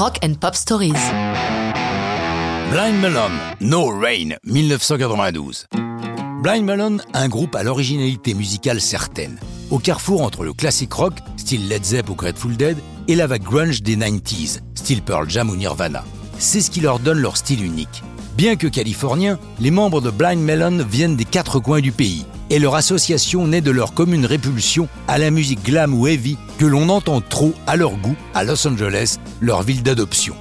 Rock and Pop Stories. Blind Melon, No Rain, 1992. Blind Melon, un groupe à l'originalité musicale certaine, au carrefour entre le classic rock, style Led Zepp ou Grateful Dead, et la vague grunge des 90s, style Pearl Jam ou Nirvana. C'est ce qui leur donne leur style unique. Bien que californiens, les membres de Blind Melon viennent des quatre coins du pays, et leur association naît de leur commune répulsion à la musique glam ou heavy que l'on entend trop à leur goût à Los Angeles, leur ville d'adoption.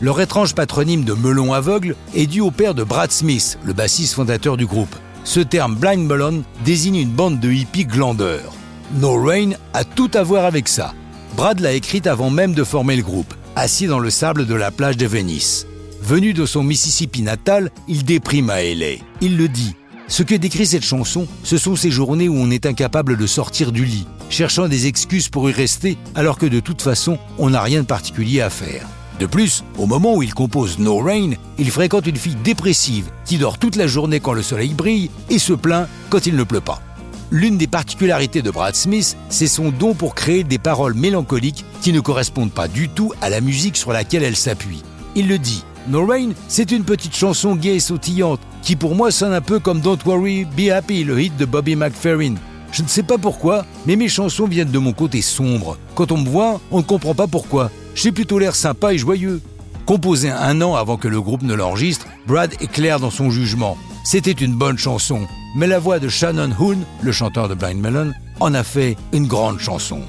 Leur étrange patronyme de melon aveugle est dû au père de Brad Smith, le bassiste fondateur du groupe. Ce terme Blind Melon désigne une bande de hippies glandeurs. No Rain a tout à voir avec ça. Brad l'a écrite avant même de former le groupe, assis dans le sable de la plage de Venice. Venu de son Mississippi natal, il déprime à. Il le dit. Ce que décrit cette chanson, ce sont ces journées où on est incapable de sortir du lit, cherchant des excuses pour y rester, alors que de toute façon, on n'a rien de particulier à faire. De plus, au moment où il compose No Rain, il fréquente une fille dépressive qui dort toute la journée quand le soleil brille et se plaint quand il ne pleut pas. L'une des particularités de Brad Smith, c'est son don pour créer des paroles mélancoliques qui ne correspondent pas du tout à la musique sur laquelle elle s'appuie. Il le dit, No Rain, c'est une petite chanson gaie et sautillante qui pour moi sonne un peu comme Don't Worry, Be Happy, le hit de Bobby McFerrin. Je ne sais pas pourquoi, mais mes chansons viennent de mon côté sombre. Quand on me voit, on ne comprend pas pourquoi. J'ai plutôt l'air sympa et joyeux. Composé un an avant que le groupe ne l'enregistre, Brad est clair dans son jugement. C'était une bonne chanson, mais la voix de Shannon Hoon, le chanteur de Blind Melon, en a fait une grande chanson.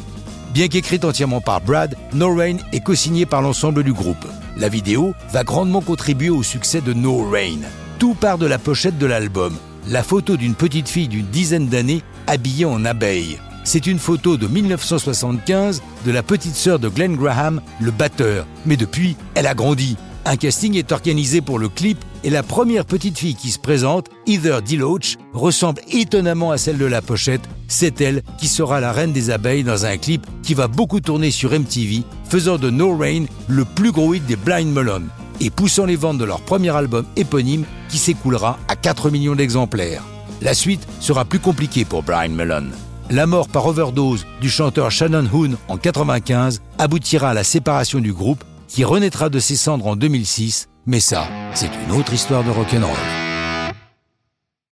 Bien qu'écrite entièrement par Brad, No Rain est co-signée par l'ensemble du groupe. La vidéo va grandement contribuer au succès de No Rain. Tout part de la pochette de l'album, la photo d'une petite fille d'une dizaine d'années habillée en abeille. C'est une photo de 1975 de la petite sœur de Glenn Graham, le batteur. Mais depuis, elle a grandi. Un casting est organisé pour le clip et la première petite fille qui se présente, Heather Deloach, ressemble étonnamment à celle de la pochette. C'est elle qui sera la reine des abeilles dans un clip qui va beaucoup tourner sur MTV, faisant de No Rain le plus gros hit des Blind Melon et poussant les ventes de leur premier album éponyme qui s'écoulera à 4 millions d'exemplaires. La suite sera plus compliquée pour Blind Melon. La mort par overdose du chanteur Shannon Hoon en 95 aboutira à la séparation du groupe qui renaîtra de ses cendres en 2006, mais ça, c'est une autre histoire de rock'n'roll.